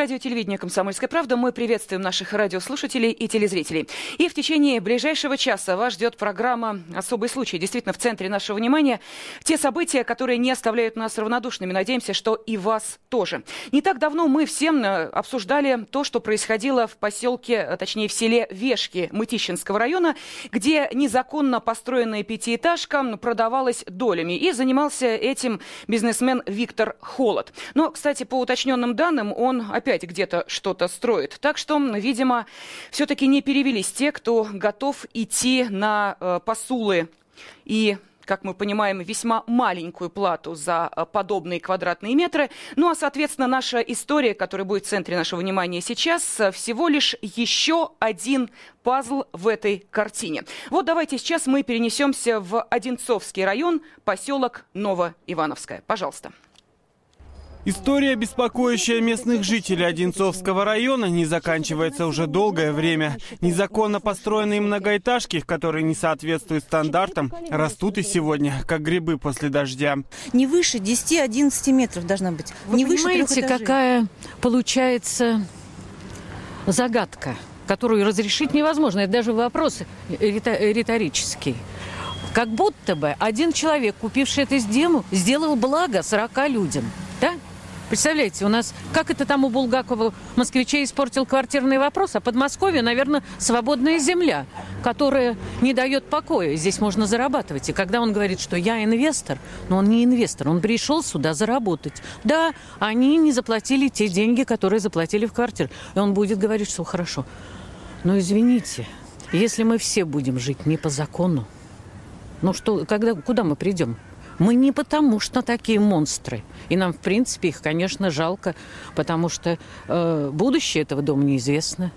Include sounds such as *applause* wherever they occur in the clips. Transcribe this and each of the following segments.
Радио телевидение «Комсомольская правда». Мы приветствуем наших радиослушателей и телезрителей. И в течение ближайшего часа вас ждет программа «Особый случай». Действительно, в центре нашего внимания те события, которые не оставляют нас равнодушными. Надеемся, что и вас тоже. Не так давно мы всем э, обсуждали то, что происходило в поселке, э, точнее в селе Вешки Мытищинского района, где незаконно построенная пятиэтажка продавалась долями. И занимался этим бизнесмен Виктор Холод. Но, кстати, по уточненным данным, он опять где-то что-то строит. Так что, видимо, все-таки не перевелись те, кто готов идти на э, посулы и как мы понимаем, весьма маленькую плату за э, подобные квадратные метры. Ну а, соответственно, наша история, которая будет в центре нашего внимания сейчас, э, всего лишь еще один пазл в этой картине. Вот давайте сейчас мы перенесемся в Одинцовский район, поселок Новоивановская. Пожалуйста. История, беспокоящая местных жителей Одинцовского района, не заканчивается уже долгое время. Незаконно построенные многоэтажки, которые не соответствуют стандартам, растут и сегодня, как грибы после дождя. Не выше 10-11 метров должна быть. Вы не понимаете, выше какая получается загадка, которую разрешить невозможно. Это даже вопрос риторический. Как будто бы один человек, купивший эту сделку, сделал благо 40 людям. Да? Представляете, у нас, как это там у Булгакова, москвичей испортил квартирный вопрос, а Подмосковье, наверное, свободная земля, которая не дает покоя. Здесь можно зарабатывать. И когда он говорит, что я инвестор, но он не инвестор, он пришел сюда заработать. Да, они не заплатили те деньги, которые заплатили в квартиру. И он будет говорить, что хорошо. Но извините, если мы все будем жить не по закону, ну что, когда, куда мы придем? Мы не потому, что такие монстры. И нам, в принципе, их, конечно, жалко, потому что э, будущее этого дома неизвестно.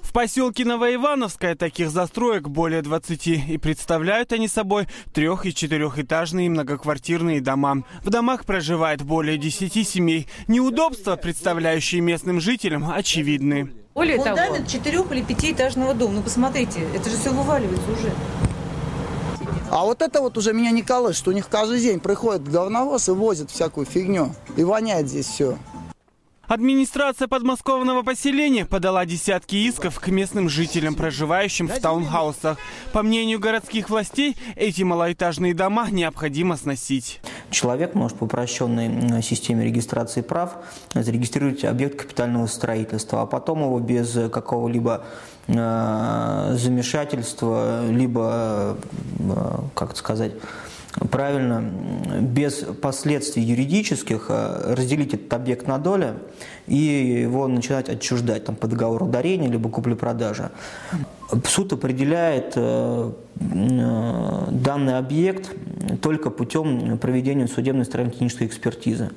В поселке Новоивановская таких застроек более 20, и представляют они собой трех- и четырехэтажные многоквартирные дома. В домах проживает более 10 семей. Неудобства, представляющие местным жителям, очевидны. Более Фундамент того... четырех- или пятиэтажного дома. Ну, посмотрите, это же все вываливается уже. А вот это вот уже меня не колышет, у них каждый день приходят говновоз и возят всякую фигню. И воняет здесь все. Администрация подмосковного поселения подала десятки исков к местным жителям, проживающим в таунхаусах. По мнению городских властей, эти малоэтажные дома необходимо сносить. Человек может по упрощенной системе регистрации прав зарегистрировать объект капитального строительства, а потом его без какого-либо э, замешательства, либо, э, как сказать, правильно, без последствий юридических э, разделить этот объект на доли и его начинать отчуждать там, по договору дарения либо купли-продажи. Суд определяет э, э, данный объект только путем проведения судебной строительно-технической экспертизы.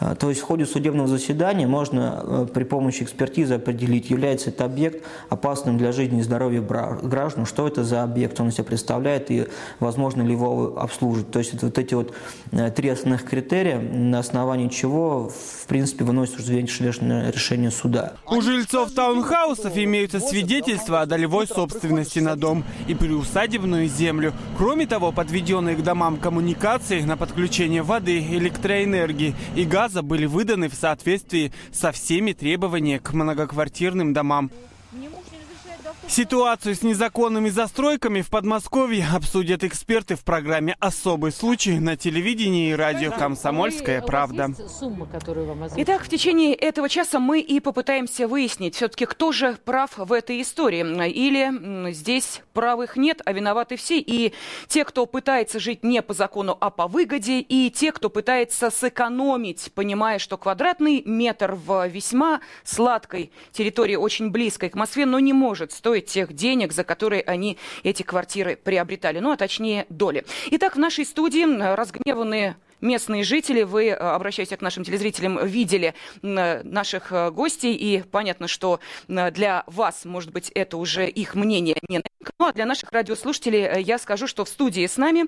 А, то есть в ходе судебного заседания можно э, при помощи экспертизы определить, является это объект опасным для жизни и здоровья граждан, что это за объект, он из себя представляет и возможно ли его обслужить. То есть вот эти вот э, три основных критерия, на основании чего в принципе взвешенное решение суда. У жильцов таунхаусов имеются свидетельства о долевой собственности на дом и приусадебную землю. Кроме того, подведенные к домам коммуникации на подключение воды, электроэнергии и газа газа были выданы в соответствии со всеми требованиями к многоквартирным домам. Ситуацию с незаконными застройками в Подмосковье обсудят эксперты в программе «Особый случай» на телевидении и радио «Комсомольская правда». Итак, в течение этого часа мы и попытаемся выяснить, все-таки кто же прав в этой истории. Или здесь правых нет, а виноваты все. И те, кто пытается жить не по закону, а по выгоде, и те, кто пытается сэкономить, понимая, что квадратный метр в весьма сладкой территории, очень близкой к Москве, но не может стоить стоить тех денег, за которые они эти квартиры приобретали, ну а точнее доли. Итак, в нашей студии разгневанные местные жители, вы, э, обращаясь к нашим телезрителям, видели наших э, гостей, и понятно, что для вас, может быть, это уже их мнение не Ну а для наших радиослушателей э, я скажу, что в студии с нами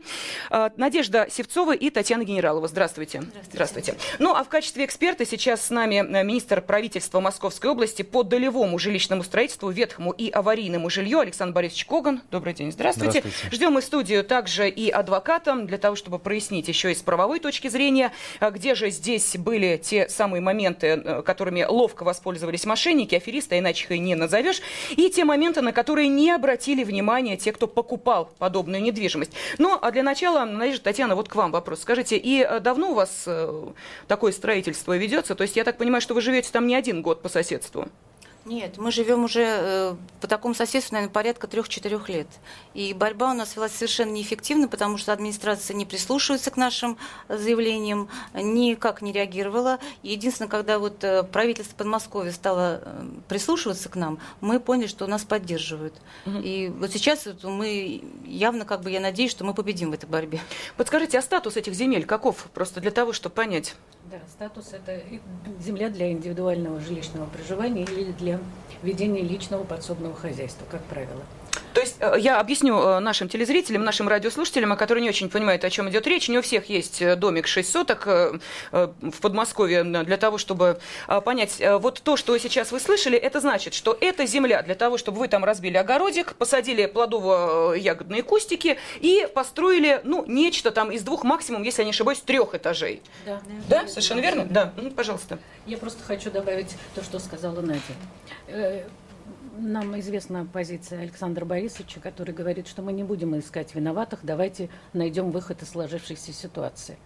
э, Надежда Севцова и Татьяна Генералова. Здравствуйте. Здравствуйте. Здравствуйте. Ну а в качестве эксперта сейчас с нами э, министр правительства Московской области по долевому жилищному строительству, ветхому и аварийному жилью Александр Борисович Коган. Добрый день. Здравствуйте. Здравствуйте. Ждем мы студию также и адвоката для того, чтобы прояснить еще и с правовой точки зрения, где же здесь были те самые моменты, которыми ловко воспользовались мошенники, аферисты, а иначе их и не назовешь, и те моменты, на которые не обратили внимания те, кто покупал подобную недвижимость. Ну, а для начала, Надежда Татьяна, вот к вам вопрос. Скажите, и э, давно у вас э, такое строительство ведется? То есть я так понимаю, что вы живете там не один год по соседству? Нет, мы живем уже э, по такому соседству, наверное, порядка трех-четырех лет. И борьба у нас велась совершенно неэффективно, потому что администрация не прислушивается к нашим э, заявлениям, никак не реагировала. И единственное, когда вот э, правительство Подмосковья стало э, прислушиваться к нам, мы поняли, что нас поддерживают. И вот сейчас вот мы явно, как бы, я надеюсь, что мы победим в этой борьбе. Подскажите, а статус этих земель каков? Просто для того, чтобы понять. Да, статус это земля для индивидуального жилищного проживания или для ведения личного подсобного хозяйства, как правило. Есть э, я объясню э, нашим телезрителям, нашим радиослушателям, которые не очень понимают, о чем идет речь. Не у всех есть э, домик 6 соток в Подмосковье для того, чтобы понять. Вот то, что сейчас вы слышали, это значит, что это земля для того, чтобы вы там разбили огородик, посадили плодово-ягодные кустики и построили, ну, нечто там из двух, максимум, если я не ошибаюсь, трех этажей. Да, Да, совершенно верно? Да, Ну, пожалуйста. Я просто хочу добавить то, что сказала Надя. Нам известна позиция Александра Борисовича, который говорит, что мы не будем искать виноватых, давайте найдем выход из сложившейся ситуации.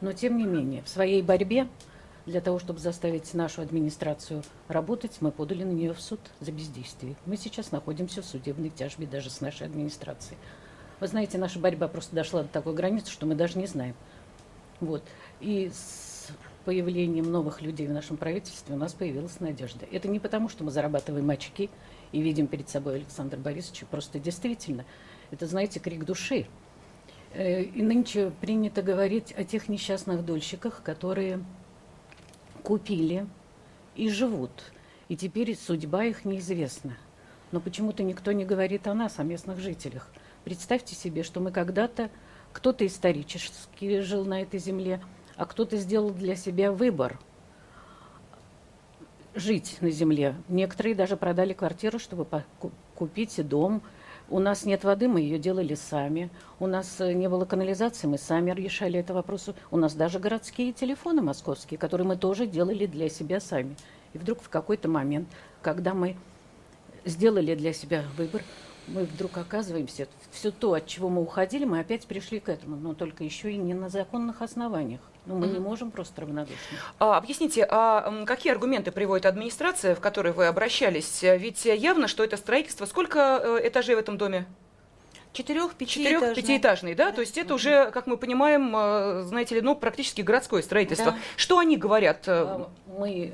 Но тем не менее, в своей борьбе для того, чтобы заставить нашу администрацию работать, мы подали на нее в суд за бездействие. Мы сейчас находимся в судебной тяжбе даже с нашей администрацией. Вы знаете, наша борьба просто дошла до такой границы, что мы даже не знаем. Вот. И появлением новых людей в нашем правительстве у нас появилась надежда. Это не потому, что мы зарабатываем очки и видим перед собой Александра Борисовича, просто действительно, это, знаете, крик души. Э, И нынче принято говорить о тех несчастных дольщиках, которые купили и живут. И теперь судьба их неизвестна. Но почему-то никто не говорит о нас, о местных жителях. Представьте себе, что мы когда-то, кто-то исторически жил на этой земле, а кто-то сделал для себя выбор жить на земле. Некоторые даже продали квартиру, чтобы купить дом. У нас нет воды, мы ее делали сами. У нас э, не было канализации, мы сами решали это вопрос. У нас даже городские телефоны московские, которые мы тоже делали для себя сами. И вдруг в какой-то момент, когда мы сделали для себя выбор, мы вдруг оказываемся, все то, от чего мы уходили, мы опять пришли к этому, но только еще и не на законных основаниях. Ну, мы не можем просто равнодушны. А, объясните, а какие аргументы приводит администрация, в которой вы обращались? Ведь явно, что это строительство. Сколько э, этажей в этом доме? Четырех, Четырех, пятиэтажный. пятиэтажный, да? То есть это уже, как мы понимаем, э, знаете ли, ну, практически городское строительство. Да. Что они говорят? э, А, Мы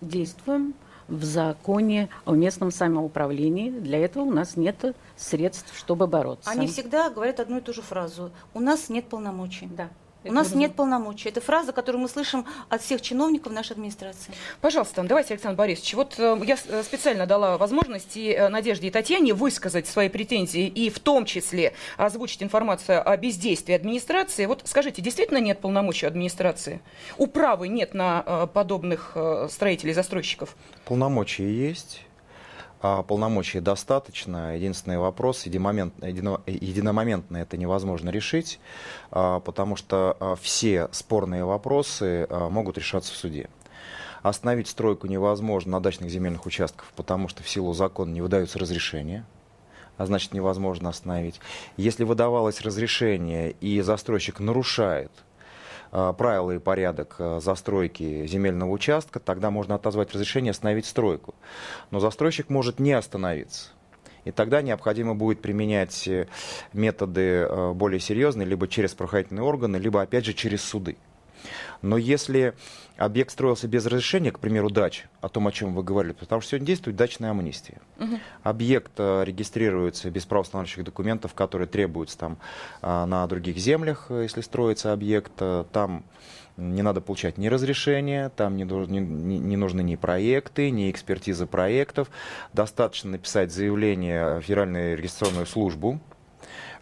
действуем в законе о местном самоуправлении. Для этого у нас нет средств, чтобы бороться. Они всегда говорят одну и ту же фразу. У нас нет полномочий. Да. У нас нет полномочий. Это фраза, которую мы слышим от всех чиновников нашей администрации. Пожалуйста, давайте, Александр Борисович, вот э, я э, специально дала возможность и э, Надежде, и Татьяне высказать свои претензии и в том числе озвучить информацию о бездействии администрации. Вот скажите, действительно нет полномочий администрации? Управы нет на подобных строителей, застройщиков? Полномочия есть. А Полномочий достаточно. Единственный вопрос, единомомент- едино- единомоментно это невозможно решить, а, потому что а, все спорные вопросы могут решаться в суде. Остановить стройку невозможно на дачных земельных участках, потому что в силу закона не выдаются разрешения, а значит невозможно остановить. Если выдавалось разрешение и застройщик нарушает правила и порядок э, застройки земельного участка, тогда можно отозвать разрешение остановить стройку. Но застройщик может не остановиться. И тогда необходимо будет применять э, методы э, более серьезные, либо через правоохранительные органы, либо опять же через суды. Но если объект строился без разрешения, к примеру, дач, о том, о чем вы говорили, потому что сегодня действует дачная амнистия. Объект э, регистрируется без правоустанавливающих документов, которые требуются там э, на других землях, э, если строится объект. Там не надо получать ни разрешения, там не, не, не нужны ни проекты, ни экспертизы проектов. Достаточно написать заявление в Федеральную регистрационную службу,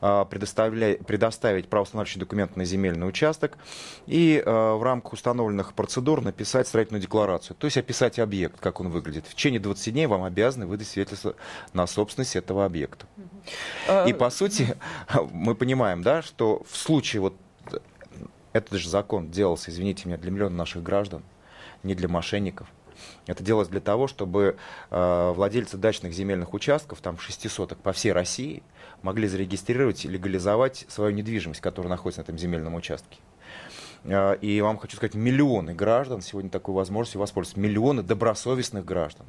предоставить правоустанавливающий документ на земельный участок и а, в рамках установленных процедур написать строительную декларацию, то есть описать объект, как он выглядит. В течение 20 дней вам обязаны выдать свидетельство на собственность этого объекта. И по сути *laughs* мы понимаем, да, что в случае вот этот же закон делался, извините меня, для миллиона наших граждан, не для мошенников. Это делалось для того, чтобы э, владельцы дачных земельных участков, там 6 соток по всей России, могли зарегистрировать и легализовать свою недвижимость, которая находится на этом земельном участке. Э, и вам хочу сказать, миллионы граждан сегодня такой возможностью воспользуются. Миллионы добросовестных граждан.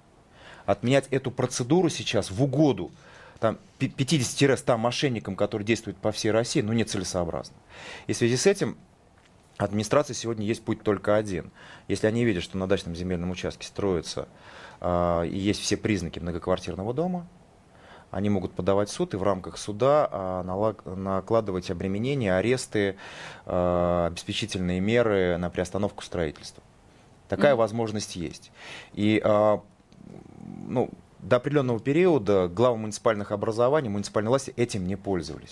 Отменять эту процедуру сейчас в угоду там, 50-100 мошенникам, которые действуют по всей России, ну, нецелесообразно. И в связи с этим администрации сегодня есть путь только один. Если они видят, что на дачном земельном участке строится э, и есть все признаки многоквартирного дома, они могут подавать в суд и в рамках суда э, накладывать обременения, аресты, э, обеспечительные меры на приостановку строительства. Такая mm-hmm. возможность есть. И э, ну, до определенного периода главы муниципальных образований, муниципальные власти этим не пользовались.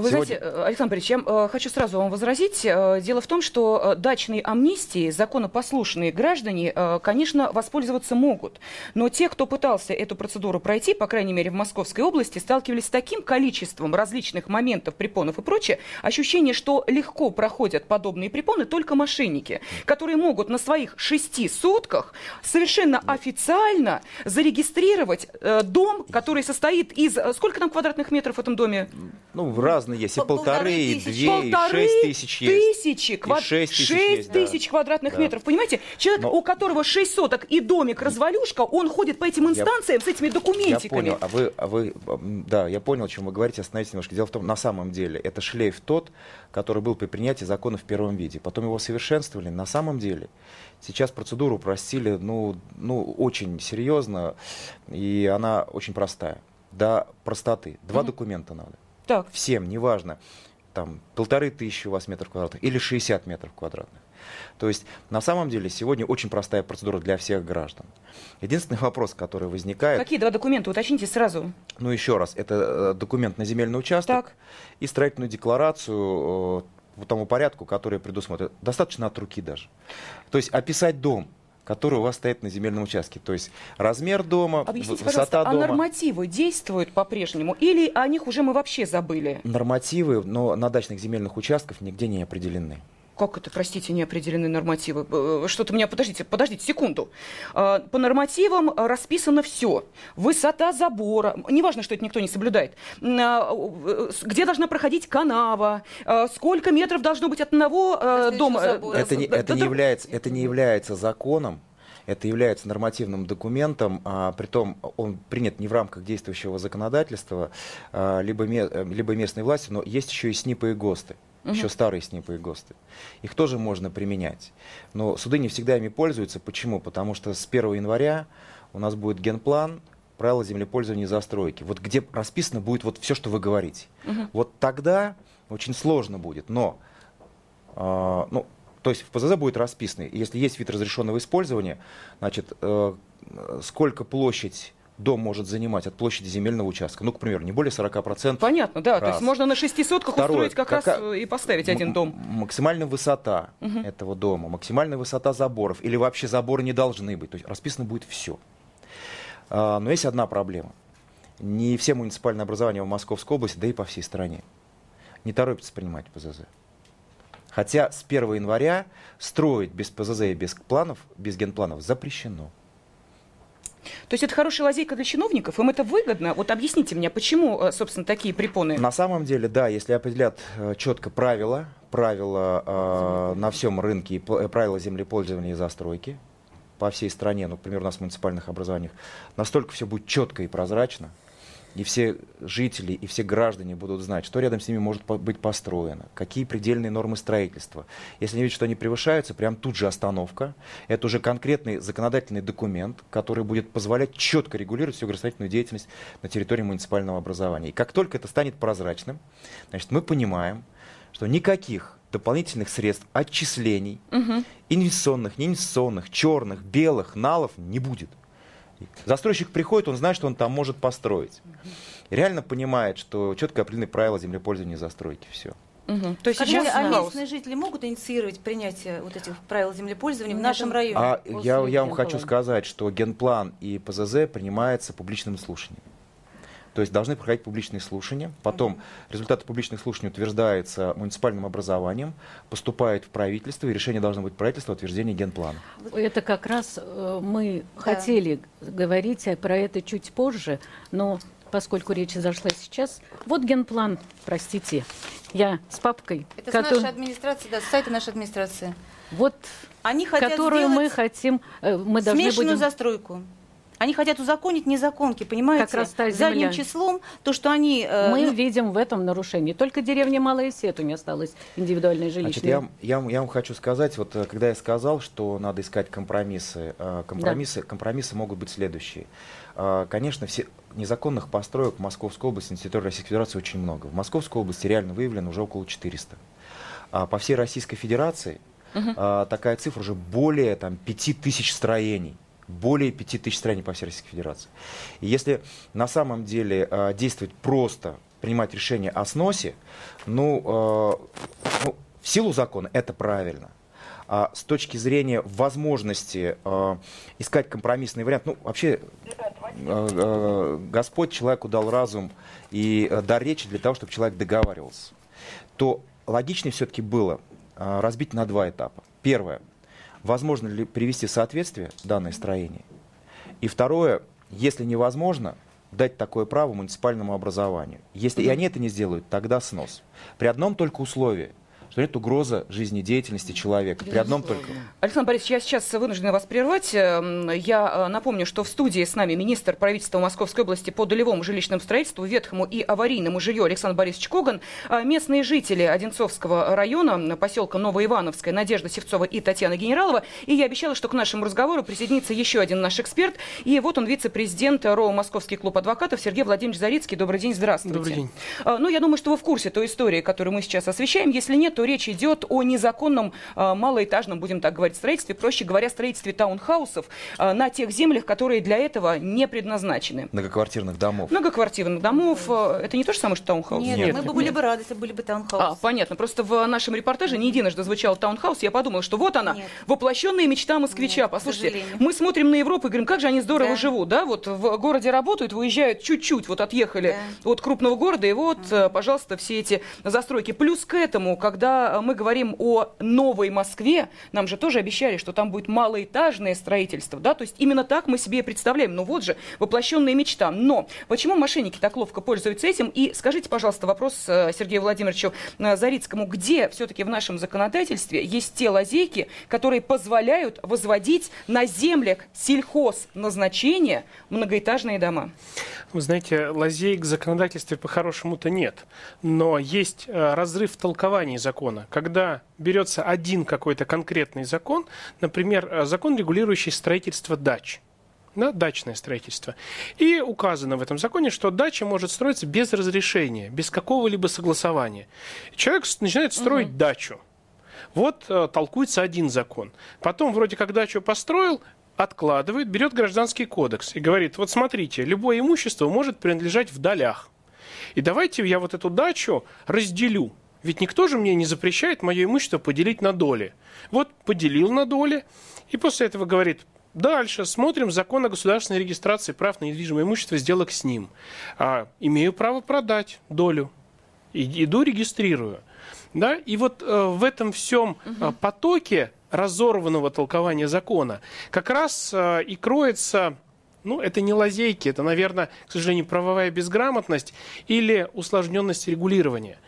Вы Сегодня... знаете, э, Александр Борисович, я э, хочу сразу вам возразить. Э, дело в том, что дачные амнистии законопослушные граждане, конечно, воспользоваться могут. Но те, кто пытался эту процедуру пройти, по крайней мере, в Московской области, сталкивались с таким количеством различных моментов, препонов и прочее, ощущение, что легко проходят подобные препоны только мошенники, которые могут на своих шести сотках совершенно официально зарегистрировать дом, который состоит из... Сколько там квадратных метров в этом доме? Ну, разные есть. И полторы, и две, и шесть тысяч есть. тысячи, квад... шесть тысяч, есть, тысяч да. квадратных да. метров. Понимаете? Человек, Но... у которого шесть соток и домик развалюшка, он ходит по этим инстанциям я... с этими документиками. Я понял. А вы, а вы, да, я понял, о чем вы говорите. Остановитесь немножко. Дело в том, на самом деле, это шлейф тот, который был при принятии закона в первом виде. Потом его совершенствовали. На самом деле, сейчас процедуру упростили, ну, ну, очень серьезно, и она очень простая. До простоты. Два mm документа надо. Так. Всем, неважно, там полторы тысячи у вас метров квадратных или 60 метров квадратных. То есть на самом деле сегодня очень простая процедура для всех граждан. Единственный вопрос, который возникает... Какие два документа? Уточните сразу. Ну еще раз, это э, документ на земельный участок так. и строительную декларацию э, по тому порядку, который предусмотрен. Достаточно от руки даже. То есть описать дом, который у вас стоит на земельном участке. То есть размер дома, Объясните, высота дома. А нормативы действуют по-прежнему или о них уже мы вообще забыли? Нормативы, но на дачных земельных участках нигде не определены. Как это, простите, не определены нормативы? Э, что-то меня, подождите, подождите секунду. А, по нормативам расписано все. Высота забора, неважно, что это никто не соблюдает. А, где должна проходить канава, а, сколько метров должно быть от одного дома. Это не, это, не является, это не является законом, это является нормативным документом, а, притом он принят не в рамках действующего законодательства, а, либо, либо местной власти, но есть еще и СНИПы и ГОСТы угу. еще старые СНИПы и ГОСТы. Их тоже можно применять. Но суды не всегда ими пользуются. Почему? Потому что с 1 января у нас будет генплан, правила землепользования и застройки. Вот где расписано будет вот все, что вы говорите. Угу. Вот тогда очень сложно будет. Но, э, ну, то есть в ПЗЗ будет расписано, если есть вид разрешенного использования, значит, э, сколько площадь дом может занимать от площади земельного участка. Ну, к примеру, не более 40%. Понятно, да. Раз. То есть можно на шести сотках Второе, устроить как, как раз и поставить один дом. Максимальная высота угу. этого дома, максимальная высота заборов. Или вообще заборы не должны быть. То есть расписано будет все. А, но есть одна проблема. Не все муниципальные образования в Московской области, да и по всей стране, не торопятся принимать ПЗЗ. Хотя с 1 января строить без ПЗЗ и без планов, без генпланов запрещено. То есть это хорошая лазейка для чиновников? Им это выгодно? Вот объясните мне, почему, э, собственно, такие препоны? На самом деле, да, если определят э, четко правила, правила э, на всем рынке и правила землепользования и застройки по всей стране, ну, например, у нас в муниципальных образованиях, настолько все будет четко и прозрачно, и все жители, и все граждане будут знать, что рядом с ними может быть построено, какие предельные нормы строительства. Если они видят, что они превышаются, прям тут же остановка. Это уже конкретный законодательный документ, который будет позволять четко регулировать всю градостроительную деятельность на территории муниципального образования. И как только это станет прозрачным, значит, мы понимаем, что никаких дополнительных средств, отчислений, угу. инвестиционных, неинвестиционных, черных, белых, налов не будет. Застройщик приходит, он знает, что он там может построить. Реально понимает, что четко определены правила землепользования и застройки. Все. Угу. То есть сейчас а местные жители могут инициировать принятие вот этих правил землепользования в нашем районе? А я, я вам хочу сказать, что генплан и ПЗЗ принимается публичным слушанием. То есть должны проходить публичные слушания. Потом результаты публичных слушаний утверждаются муниципальным образованием, поступает в правительство, и решение должно быть правительства о утверждении генплана. Это как раз э, мы да. хотели говорить про это чуть позже, но поскольку речь зашла сейчас, вот генплан, простите, я с папкой. Это который... с нашей администрации, да, с сайта нашей администрации. Вот, Они хотят которую мы хотим, э, мы должны смешанную будем... застройку. Они хотят узаконить незаконки, понимаете? Как раз та Задним числом, то, что они... Э, Мы ну... видим в этом нарушение. Только деревня Малая Сету не осталось индивидуальной жилищной. Значит, я, я, я вам хочу сказать, вот э, когда я сказал, что надо искать компромиссы, э, компромиссы, да. компромиссы могут быть следующие. Конечно, все незаконных построек в Московской области, на территории Российской Федерации очень много. В Московской области реально выявлено уже около 400. А по всей Российской Федерации угу. такая цифра уже более там, 5000 строений более 5000 строений по всей Российской Федерации. И если на самом деле э, действовать просто, принимать решение о сносе, ну, э, ну, в силу закона это правильно. А с точки зрения возможности э, искать компромиссный вариант, ну, вообще э, э, Господь человеку дал разум и э, дар речи для того, чтобы человек договаривался, то логичнее все-таки было э, разбить на два этапа. Первое возможно ли привести в соответствие данное строение. И второе, если невозможно, дать такое право муниципальному образованию. Если и они это не сделают, тогда снос. При одном только условии, что нет угрозы жизнедеятельности человека. При одном только. Александр Борисович, я сейчас вынуждена вас прервать. Эм, я э, напомню, что в студии с нами министр правительства Московской области по долевому жилищному строительству, ветхому и аварийному жилью Александр Борисович Коган. А местные жители Одинцовского района, поселка Новоивановская, Надежда Севцова и Татьяна Генералова. И я обещала, что к нашему разговору присоединится еще один наш эксперт. И вот он, вице-президент РО «Московский клуб адвокатов» Сергей Владимирович Зарицкий. Добрый день, здравствуйте. Добрый день. А, ну, я думаю, что вы в курсе той истории, которую мы сейчас освещаем. Если нет, то речь идет о незаконном э, малоэтажном, будем так говорить, строительстве, проще говоря, строительстве таунхаусов э, на тех землях, которые для этого не предназначены. Многоквартирных домов. Многоквартирных домов. Э, это не то же самое, что таунхаус? Нет, нет мы бы были нет. бы рады, если были бы таунхаус. А, понятно. Просто в нашем репортаже не единожды звучал таунхаус. Я подумала, что вот она, нет. воплощенная мечта москвича. Нет, Послушайте, мы смотрим на Европу и говорим, как же они здорово да. живут, да? Вот в городе работают, выезжают чуть-чуть, вот отъехали да. от крупного города, и вот, mm. пожалуйста, все эти застройки. Плюс к этому, когда мы говорим о Новой Москве, нам же тоже обещали, что там будет малоэтажное строительство, да, то есть именно так мы себе и представляем. Ну вот же, воплощенная мечта. Но почему мошенники так ловко пользуются этим? И скажите, пожалуйста, вопрос э, Сергею Владимировичу э, Зарицкому, где все-таки в нашем законодательстве есть те лазейки, которые позволяют возводить на землях сельхозназначения многоэтажные дома? Вы знаете, лазеек в законодательстве по-хорошему-то нет. Но есть э, разрыв в толковании закона. Когда берется один какой-то конкретный закон, например, э, закон, регулирующий строительство дач, да, дачное строительство. И указано в этом законе, что дача может строиться без разрешения, без какого-либо согласования. Человек начинает строить угу. дачу. Вот э, толкуется один закон. Потом вроде как дачу построил, откладывает, берет гражданский кодекс и говорит, вот смотрите, любое имущество может принадлежать в долях. И давайте я вот эту дачу разделю. Ведь никто же мне не запрещает мое имущество поделить на доли. Вот поделил на доли, и после этого говорит, дальше смотрим закон о государственной регистрации прав на недвижимое имущество, сделок с ним. А, имею право продать долю. И, иду регистрирую. Да? И вот э, в этом всем э, потоке разорванного толкования закона как раз э, и кроется ну, это не лазейки, это, наверное, к сожалению, правовая безграмотность или усложненность регулирования.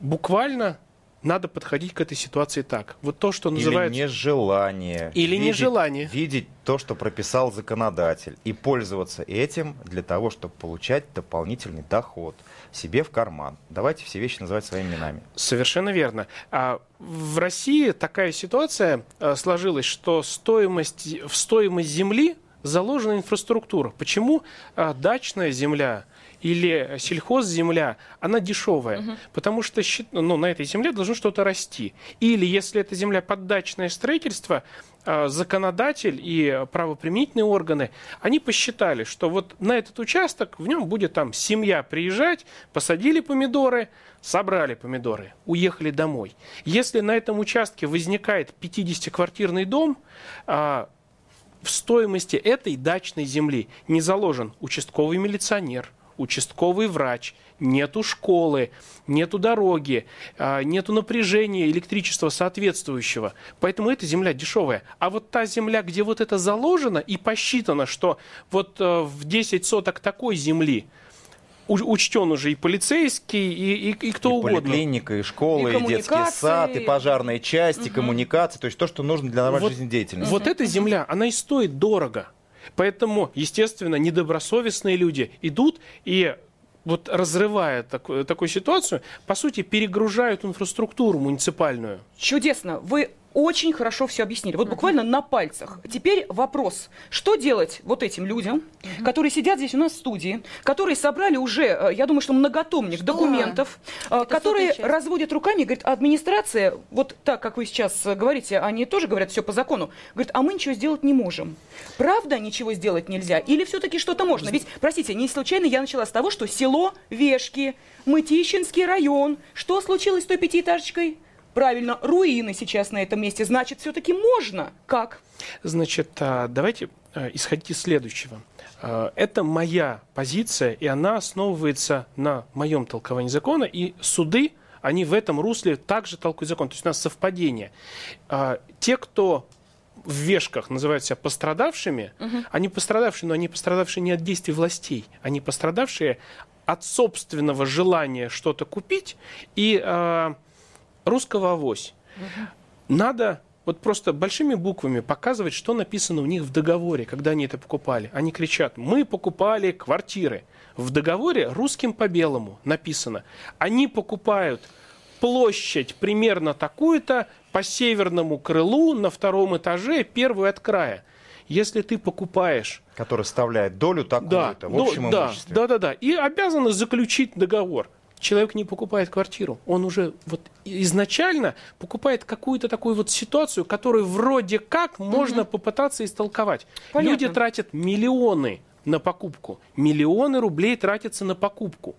Буквально надо подходить к этой ситуации так. Вот то, что называется... Или нежелание. Или видеть, нежелание. Видеть то, что прописал законодатель, и пользоваться этим для того, чтобы получать дополнительный доход себе в карман. Давайте все вещи называть своими именами. Совершенно верно. А в России такая ситуация э, сложилась, что стоимость, в стоимость земли заложена инфраструктура. Почему а, дачная земля или сельхозземля, она дешевая, угу. потому что ну, на этой земле должно что-то расти. Или если это земля под дачное строительство, а, законодатель и правоприменительные органы, они посчитали, что вот на этот участок в нем будет там семья приезжать, посадили помидоры, собрали помидоры, уехали домой. Если на этом участке возникает 50-квартирный дом, а, в стоимости этой дачной земли не заложен участковый милиционер, участковый врач, нету школы, нету дороги, а, нету напряжения электричества соответствующего. Поэтому эта земля дешевая. А вот та земля, где вот это заложено и посчитано, что вот э, в 10 соток такой земли учтен уже и полицейский, и, и, и кто и угодно. поликлиника, и школа, и, и детский сад, и пожарная часть, угу. и коммуникации, то есть то, что нужно для нормальной вот, жизнедеятельности. Вот эта земля, она и стоит дорого. Поэтому, естественно, недобросовестные люди идут и вот разрывая такую, такую ситуацию, по сути, перегружают инфраструктуру муниципальную. Чудесно. Вы очень хорошо все объяснили. Вот буквально на пальцах. Теперь вопрос. Что делать вот этим людям, которые сидят здесь у нас в студии, которые собрали уже, э, я думаю, что многотомник что? документов, э, Это которые разводят руками и говорят, администрация, вот так, как вы сейчас говорите, они тоже говорят все по закону, говорят, а мы ничего сделать не можем. Правда ничего сделать нельзя? Или все-таки что-то можно? Ведь, простите, не случайно я начала с того, что село Вешки, Мытищинский район. Что случилось с той пятиэтажечкой? Правильно, руины сейчас на этом месте. Значит, все-таки можно. Как? Значит, а, давайте а, исходить из следующего. А, это моя позиция, и она основывается на моем толковании закона, и суды, они в этом русле также толкуют закон. То есть у нас совпадение. Те, кто в вешках называют себя пострадавшими, угу. они пострадавшие, но они пострадавшие не от действий властей, они пострадавшие от собственного желания что-то купить и русского авось. Угу. Надо вот просто большими буквами показывать, что написано у них в договоре, когда они это покупали. Они кричат, мы покупали квартиры. В договоре русским по белому написано, они покупают площадь примерно такую-то по северному крылу на втором этаже, первую от края. Если ты покупаешь... Который составляет долю такую-то да, в общем да, имуществе. Да, да, да. И обязаны заключить договор человек не покупает квартиру. Он уже вот изначально покупает какую-то такую вот ситуацию, которую вроде как можно угу. попытаться истолковать. Понятно. Люди тратят миллионы на покупку. Миллионы рублей тратятся на покупку.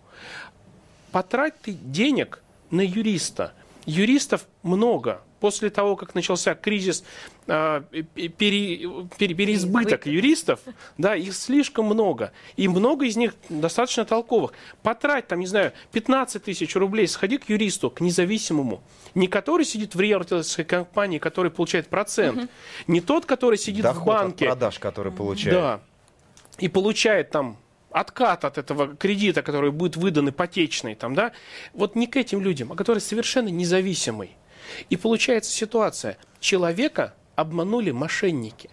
Потрать ты денег на юриста. Юристов много после того, как начался кризис, э, пере, пере, переизбыток юристов, да, их слишком много. И много из них достаточно толковых. Потрать, там, не знаю, 15 тысяч рублей, сходи к юристу, к независимому. Не который сидит в риэлторской компании, который получает процент. Угу. Не тот, который сидит Доход в банке. От продаж, который получает. Да. И получает там откат от этого кредита, который будет выдан ипотечный, там, да, вот не к этим людям, а который совершенно независимый. И получается ситуация, человека обманули мошенники,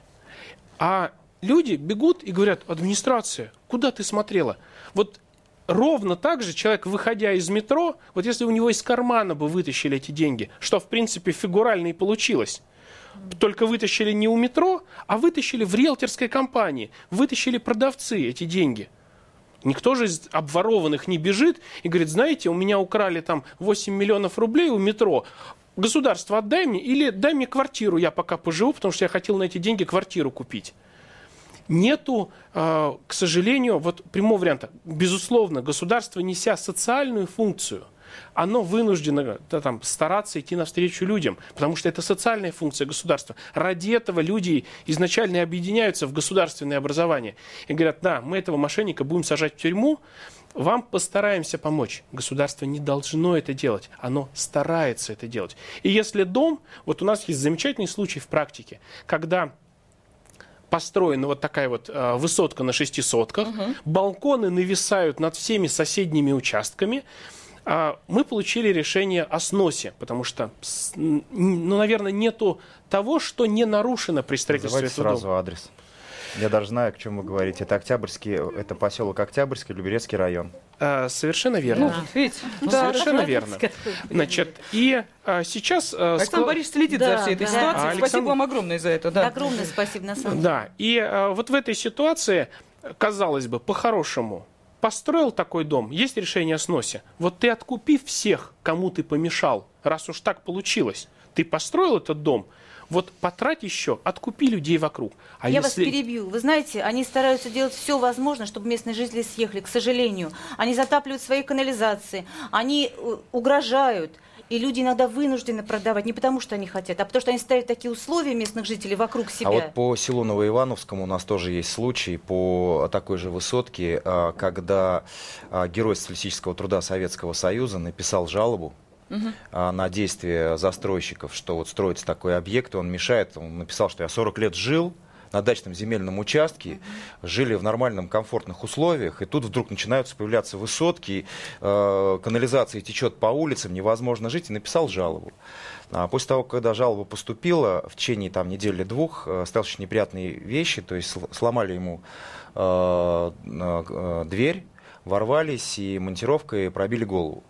а люди бегут и говорят, администрация, куда ты смотрела? Вот ровно так же человек, выходя из метро, вот если у него из кармана бы вытащили эти деньги, что в принципе фигурально и получилось, только вытащили не у метро, а вытащили в риэлторской компании, вытащили продавцы эти деньги. Никто же из обворованных не бежит и говорит, знаете, у меня украли там 8 миллионов рублей у метро, государство отдай мне или дай мне квартиру, я пока поживу, потому что я хотел на эти деньги квартиру купить. Нету, э, к сожалению, вот прямого варианта. Безусловно, государство, неся социальную функцию, оно вынуждено да, там, стараться идти навстречу людям, потому что это социальная функция государства. Ради этого люди изначально объединяются в государственное образование и говорят, да, мы этого мошенника будем сажать в тюрьму, вам постараемся помочь. Государство не должно это делать. Оно старается это делать. И если дом, вот у нас есть замечательный случай в практике, когда построена вот такая вот э, высотка на шести сотках, угу. балконы нависают над всеми соседними участками, э, мы получили решение о сносе, потому что, ну, наверное, нету того, что не нарушено при строительстве Называйте этого сразу дома. адрес. Я даже знаю, о чем вы говорите. Это Октябрьский, это поселок Октябрьский, Люберецкий район. А, совершенно верно. Ну, видите, Ну, да. совершенно верно. Значит, и а, сейчас... а, Александр Борисович следит Да, за всей этой да. ситуацией. А Спасибо Александр- вам огромное за это. Да. Огромное спасибо, на самом деле. Да, и а, вот в этой ситуации, казалось бы, по-хорошему, построил такой дом, есть решение о сносе. Вот ты откупив всех, кому ты помешал, раз уж так получилось, ты построил этот дом, вот потрать еще, откупи людей вокруг. А Я вас если... перебью. Вы знаете, они стараются делать все возможное, чтобы местные жители съехали. К сожалению, они затапливают свои канализации, они э, угрожают. И люди иногда вынуждены продавать не потому, что они хотят, а потому что они ставят такие условия местных жителей вокруг себя. А вот по селу Новоивановскому у нас тоже есть случай по такой же высотке, а, когда а, герой социалистического труда Советского Союза написал жалобу а, на действия застройщиков, что вот строится такой объект, он мешает. Он написал, что я 40 лет жил на дачном земельном участке, жили в нормальном, комфортных условиях, и тут вдруг начинаются появляться высотки, э, канализация течет по улицам, невозможно жить, и написал жалобу. А после того, когда жалоба поступила, в течение там, недели-двух э, стали очень неприятные вещи, то есть сл- сломали ему э, э, дверь, ворвались и монтировкой пробили голову.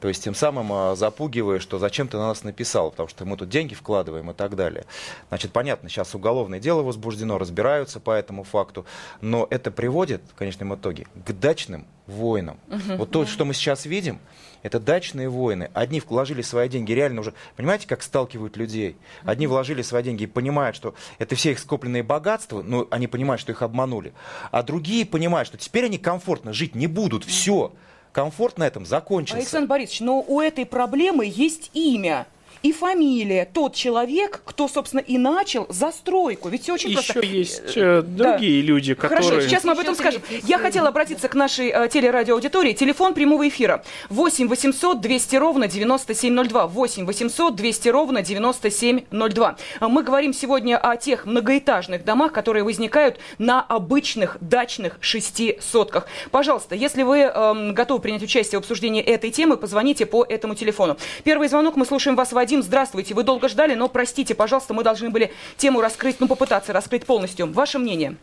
То есть тем самым а, запугивая, что зачем ты на нас написал, потому что мы тут деньги вкладываем и так далее. Значит, понятно, сейчас уголовное дело возбуждено, разбираются по этому факту, но это приводит в конечном итоге к дачным войнам. Вот то, что мы сейчас видим, это дачные войны. Одни вложили свои деньги, реально уже, понимаете, как сталкивают людей? Одни вложили свои деньги и понимают, что это все их скопленные богатства, но они понимают, что их обманули. А другие понимают, что теперь они комфортно жить не будут, все. Комфорт на этом закончился. Александр Борисович, но у этой проблемы есть имя. И фамилия, тот человек, кто, собственно, и начал застройку. Ведь все очень Еще просто. есть э, Да. другие люди, которые... Хорошо, сейчас мы об этом Еще скажем. Я хотела обратиться к нашей э, телерадиоаудитории. Телефон прямого эфира 8 800 200 ровно 9702. 8 800 200 ровно 9702. А Мы говорим сегодня о тех многоэтажных домах, которые возникают на обычных дачных шести сотках. Пожалуйста, если вы эм, готовы принять участие в обсуждении этой темы, позвоните по этому телефону. Первый звонок, мы слушаем вас, Вадим. Здравствуйте. Вы долго ждали, но простите, пожалуйста, мы должны были тему раскрыть, ну, попытаться раскрыть полностью. Ваше мнение?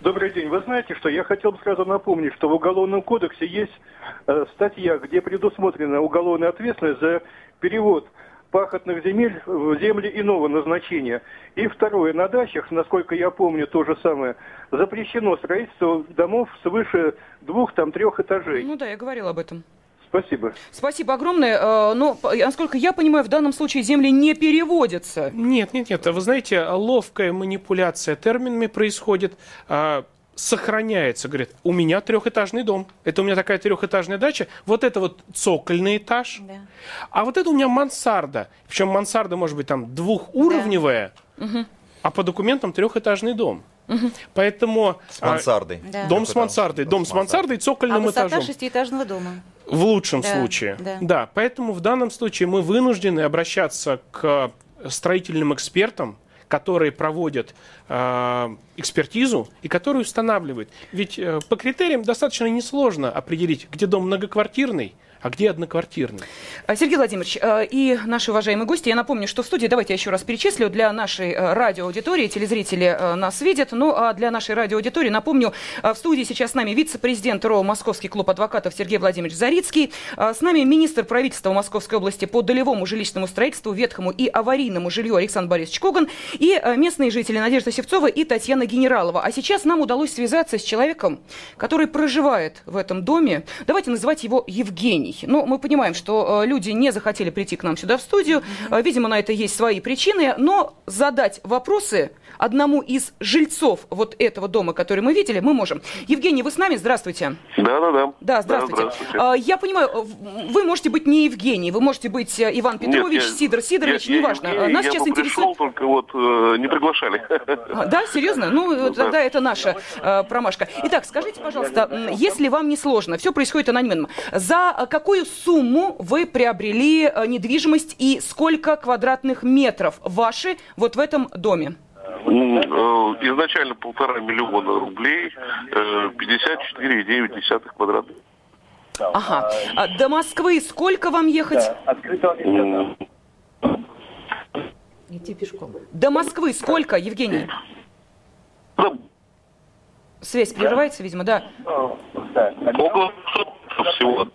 Добрый день. Вы знаете, что я хотел бы сразу напомнить, что в Уголовном кодексе есть э, статья, где предусмотрена уголовная ответственность за перевод пахотных земель в земли иного назначения. И второе, на дачах, насколько я помню, то же самое, запрещено строительство домов свыше двух, там, трех этажей. Ну да, я говорила об этом. Спасибо. Спасибо огромное. Э, Но, насколько я понимаю, в данном случае земли не переводятся. Нет, нет, нет. Вы знаете, ловкая манипуляция терминами происходит. а, сохраняется, говорит, у меня трехэтажный дом, это у меня такая трехэтажная дача, вот это вот цокольный этаж, Да. а вот это у меня мансарда, причем мансарда может быть там двухуровневая, а по документам трехэтажный дом. Поэтому С а, мансардой. Да. дом с мансардой, дом с мансардой и А цокольным высота этажом. шестиэтажного дома. В лучшем Да, случае. да. поэтому в данном случае мы вынуждены обращаться к строительным экспертам, которые проводят э, экспертизу и которые устанавливают. Ведь э, по критериям достаточно несложно определить, где дом многоквартирный, а где одноквартирный. А, Сергей Владимирович э, и наши уважаемые гости, я напомню, что в студии, давайте я еще раз перечислю, для нашей э, радиоаудитории, телезрители э, нас видят, ну а для нашей радиоаудитории, напомню, э, в студии сейчас с нами вице-президент РО «Московский клуб адвокатов» Сергей Владимирович Зарицкий, с нами министр правительства Московской области по долевому жилищному строительству, ветхому и аварийному жилью Александр Борисович Коган и э, местные жители Надежда Севцова и Татьяна Генералова. А сейчас нам удалось связаться с человеком, который проживает в этом доме. Давайте называть его Евгений. Ну, мы понимаем, что э, люди не захотели прийти к нам сюда в студию. Э, видимо, на это есть свои причины. Но задать вопросы одному из жильцов вот этого дома, который мы видели, мы можем. Евгений, вы с нами? Здравствуйте. Да, да, да. Да, здравствуйте. А, Я понимаю, э, вы можете быть не Евгений, вы можете быть э, Иван Петрович, Нет, я- Сидор Сидорович, я- я неважно. Евгений, Нас я сейчас бы интересует... пришел, только вот э, не приглашали. А, Да, серьезно? Ну, э, тогда это наша э, промашка. Итак, скажите, пожалуйста, если вам не сложно, все происходит анонимно, за какую сумму вы приобрели недвижимость и сколько квадратных метров ваши вот в этом доме? М, э, Изначально полтора миллиона рублей, э, 54,9 квадратных. Ага. А до Москвы сколько вам ехать? Идти пешком. До Москвы сколько, Евгений? да, Связь прерывается, видимо, да. Около всего.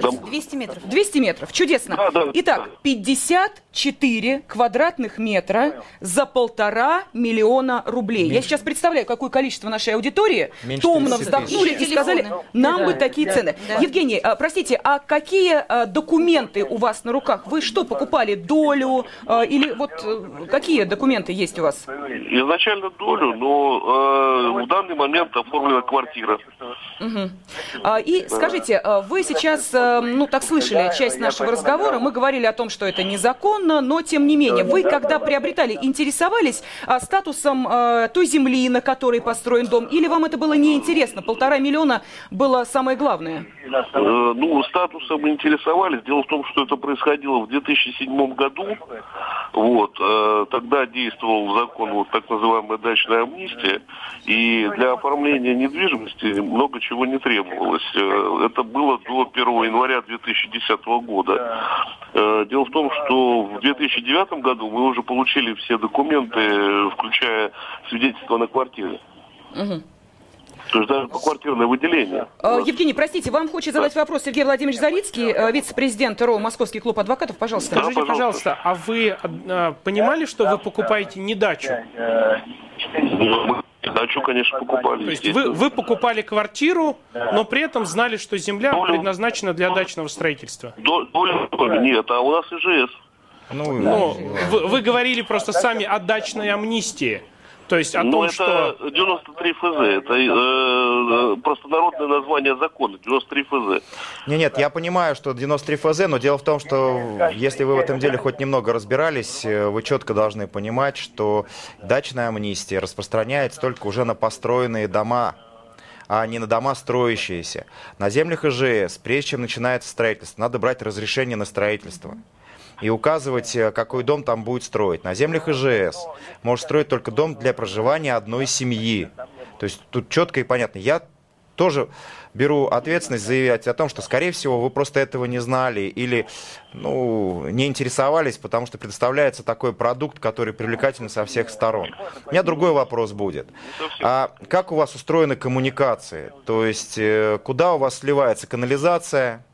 200 метров. 200 метров, чудесно. Да, да, Итак, 54 квадратных метра за полтора миллиона рублей. Я сейчас представляю, какое количество нашей аудитории Меньше томно 30 вздохнули и сказали, нам Да, бы такие да, цены. да. Евгений, а, простите, а какие а, документы у вас на руках? Вы что, покупали долю? А, Или вот э, какие документы есть у вас? Изначально долю, но э, в данный момент оформлена квартира. А, И скажите, а, вы сейчас, э, ну так слышали часть нашего разговора, мы говорили о том, что это незаконно, но тем не менее, вы когда приобретали, интересовались а, статусом э, той земли, на которой построен дом, или вам это было неинтересно? Полтора миллиона было самое главное. Э, ну, статусом интересовались. Дело в том, что это происходило в 2007 году. Вот. э, тогда действовал закон, вот так называемая дачная амнистия. И для оформления недвижимости много чего не требовалось. Э, это было до 1 января 2010 года. Э, дело в том, что в 2009 году мы уже получили все документы, включая свидетельство на квартире. То есть даже поквартирное выделение. Э, Евгений, простите, вам хочет задать вопрос Сергей Владимирович Зарицкий, э, вице-президент РО Московский клуб адвокатов. Пожалуйста. Скажите, пожалуйста, а вы понимали, что вы покупаете не дачу? Ну, Дачу, конечно, покупали. То есть вы, вы покупали квартиру, но при этом знали, что земля предназначена для дачного строительства. До- доля нет, а у нас ИЖС. Ну, вы, вы говорили просто сами о дачной амнистии. То есть о Ну, том, это что... 93 ФЗ, это э, простонародное название закона, 93 ФЗ. Не, нет, я понимаю, что 93 ФЗ, но дело в том, что если вы в этом деле хоть немного разбирались, э, вы четко должны понимать, что дачная амнистия распространяется только уже на построенные дома а не на дома строящиеся. На землях ИЖС, прежде чем начинается строительство, надо брать разрешение на строительство и указывать, э, какой дом там будет строить. На землях ИЖС может строить только дом для проживания одной семьи. То есть тут четко и понятно. Я тоже беру ответственность заявлять о том, что, скорее всего, вы просто этого не знали или ну, не интересовались, потому что предоставляется такой продукт, который привлекательный со всех сторон. У меня другой вопрос будет. А как у вас устроены коммуникации? То есть э, куда у вас сливается канализация?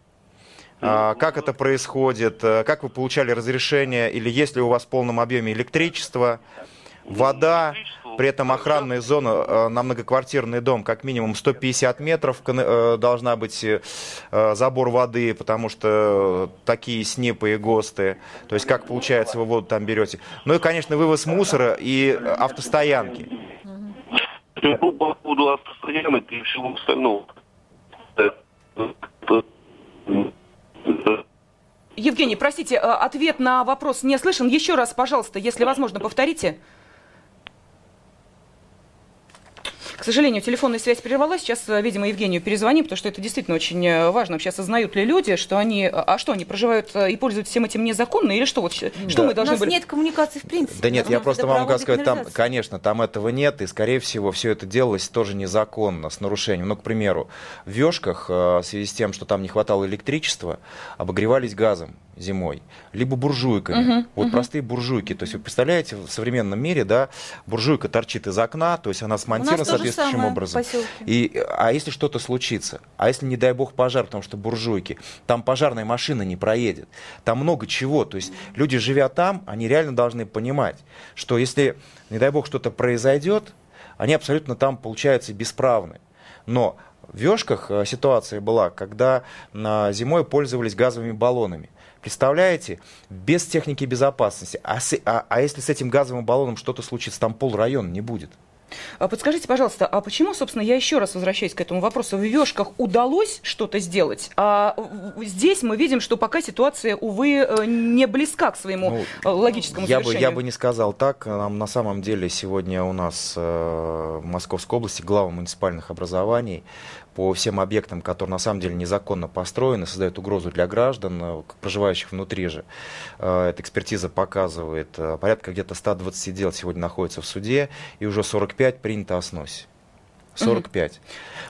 А, Как это происходит? Э, Как вы получали разрешение? Или есть ли у вас в полном объеме электричество, вода? При этом охранная зона э, на многоквартирный дом как минимум 150 метров э, должна быть забор воды, потому что такие СНИПы и ГОСТы. То есть как получается вы воду там берете. Ну и, конечно, вывоз мусора и автостоянки. По поводу автостоянок и всего остального. Евгений, простите, э, ответ на вопрос не слышен. Еще раз, пожалуйста, если возможно, повторите. К сожалению, телефонная связь прервалась. Сейчас, э, видимо, Евгению перезвоним, потому что это действительно очень э, важно. Вообще осознают ли люди, что они... э, А что, они проживают и пользуются всем этим незаконно? Или что? Вот, что мы У должны нас были... нет коммуникации в принципе. Да нет, я просто вам могу сказать, там, конечно, там этого нет, и, скорее всего, все это делалось тоже незаконно, с нарушением. Ну, к примеру, в Вешках, в связи с тем, что там не хватало электричества, обогревались газом зимой, либо буржуйками. Мгм, вот мгм. простые буржуйки. То есть вы представляете, в современном мире, да, буржуйка торчит из окна, то есть она смонтирована соответствующим образом. И, а если что-то случится? А если, не дай бог, пожар, потому что буржуйки, там пожарная машина не проедет. Там много чего. То есть люди, живя там, они реально должны понимать, что если, не дай бог, что-то произойдет, они абсолютно там, получаются, бесправны. Но в Вешках э, ситуация была, когда э, зимой пользовались газовыми баллонами. Представляете, без техники безопасности. А, с- а- а если с этим газовым баллоном что-то случится, там пол района не будет. А Подскажите, пожалуйста, а почему, собственно, я еще раз возвращаюсь к этому вопросу, в Вешках удалось что-то сделать, а здесь мы видим, что пока ситуация, увы, э, не близка к своему э, логическому Ну, Я бы, завершению. я бы не сказал так. Нам на самом деле сегодня у нас э, в Московской области глава муниципальных образований по всем объектам, которые на самом деле незаконно построены, создают угрозу для граждан, э, проживающих внутри же. Э, Эта экспертиза показывает, э, порядка где-то 120 дел сегодня находится в суде, и уже 45 принято о сносе. 45.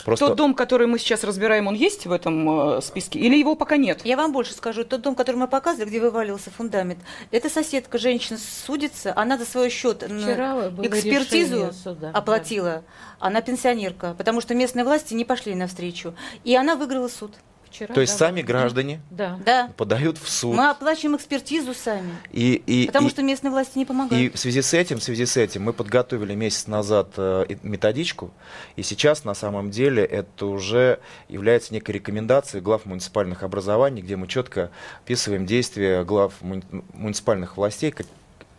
Просто... Тот дом, который мы сейчас разбираем, он есть в этом э, списке? Или его пока нет? Я вам больше скажу. Тот дом, который мы показывали, где вывалился фундамент, это соседка, женщина судится, она за свой счет Вчера экспертизу суда, оплатила. Она пенсионерка, потому что местные власти не пошли навстречу. И она выиграла суд. Вчера, То есть да. сами граждане Да. Да. подают в суд. Мы оплачиваем экспертизу сами. И, и, Потому и- что местные власти не И помогают. в связи с этим, в связи с этим мы подготовили месяц назад э, и- методичку, и сейчас на самом деле это уже является некой рекомендацией глав муниципальных образований, где мы четко описываем действия глав муни- муниципальных властей, как-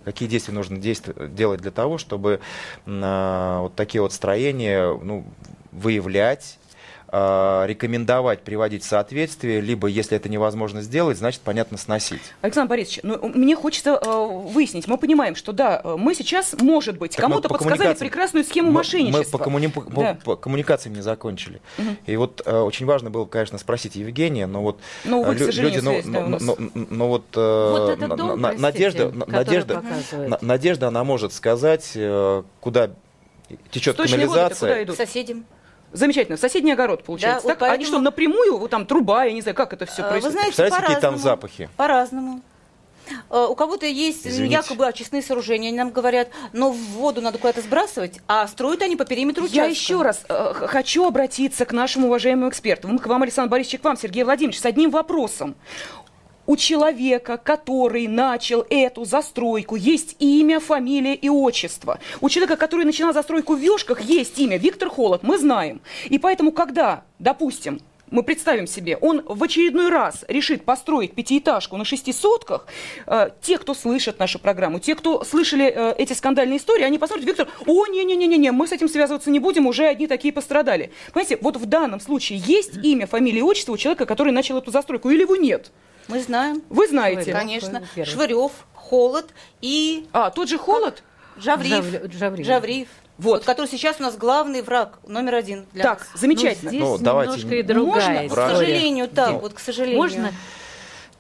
какие действия нужно действовать, делать для того, чтобы а, вот такие вот строения ну, выявлять, рекомендовать приводить в соответствие, либо, если это невозможно сделать, значит, понятно, сносить. Александр Борисович, ну, мне хочется э, выяснить. Мы понимаем, что да, э, мы сейчас, может быть, кому-то по подсказали коммуникациям- прекрасную схему мы- мошенничества. Мы по, коммуни- Да. по коммуникациям не закончили. И вот э, очень важно было, конечно, спросить Евгения, но вот Ну, увы, э, к лю- люди, ну, нас. ну, ну, ну, вот, э, Вот этот дом, на- простите, Надежда, Надежда, на- Надежда, она может сказать, э, куда течет Источные воды-то канализация. куда К идут? соседям. Замечательно. Соседний огород, получается. Да, так? вот Они поэтому- что, напрямую, вот там труба, я не знаю, как это все Вы происходит? знаете, Представляете, какие там по-разному. запахи? По-разному. Э, У кого-то есть Извините. якобы очистные сооружения, они нам говорят, но в воду надо куда-то сбрасывать, а строят они по периметру Я участка. еще раз э, хочу обратиться к нашему уважаемому эксперту. Мы к вам, Александр Борисович, к вам, Сергей Владимирович, с одним вопросом. У человека, который начал эту застройку, есть имя, фамилия и отчество. У человека, который начинал застройку в Вешках, есть имя Виктор Холод, мы знаем. И поэтому, когда, допустим, мы представим себе, он в очередной раз решит построить пятиэтажку на шести сотках, э, те, кто слышит нашу программу, те, кто слышали э, эти скандальные истории, они посмотрят, Виктор, о, не-не-не-не, мы с этим связываться не будем, уже одни такие пострадали. Понимаете, вот в данном случае есть имя, фамилия отчество у человека, который начал эту застройку, или его нет? Мы знаем, Вы знаете. конечно, первый. Швырев, Холод и А, тот же Холод? Жавриев. Жавриев. Жавриев. Вот. Вот. который сейчас у нас главный враг номер один для Так, нас. замечательно. Здесь Ну, давайте немножко и другая Можно? К сожалению, так, Ну, вот, к сожалению. Можно?